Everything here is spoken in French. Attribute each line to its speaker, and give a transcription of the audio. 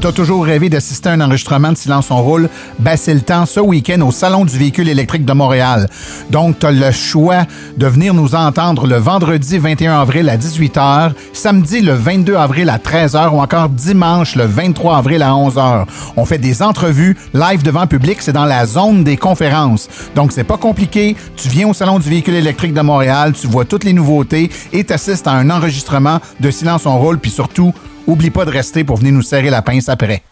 Speaker 1: T'as toujours rêvé d'assister à un enregistrement de Silence on roule? Ben, le temps ce week-end au Salon du véhicule électrique de Montréal. Donc, t'as le choix de venir nous entendre le vendredi 21 avril à 18h, samedi le 22 avril à 13h ou encore dimanche le 23 avril à 11h. On fait des entrevues live devant public, c'est dans la zone des conférences. Donc, c'est pas compliqué. Tu viens au Salon du véhicule électrique de Montréal, tu vois toutes les nouveautés et t'assistes à un enregistrement de Silence on roule, puis surtout, Oublie pas de rester pour venir nous serrer la pince après.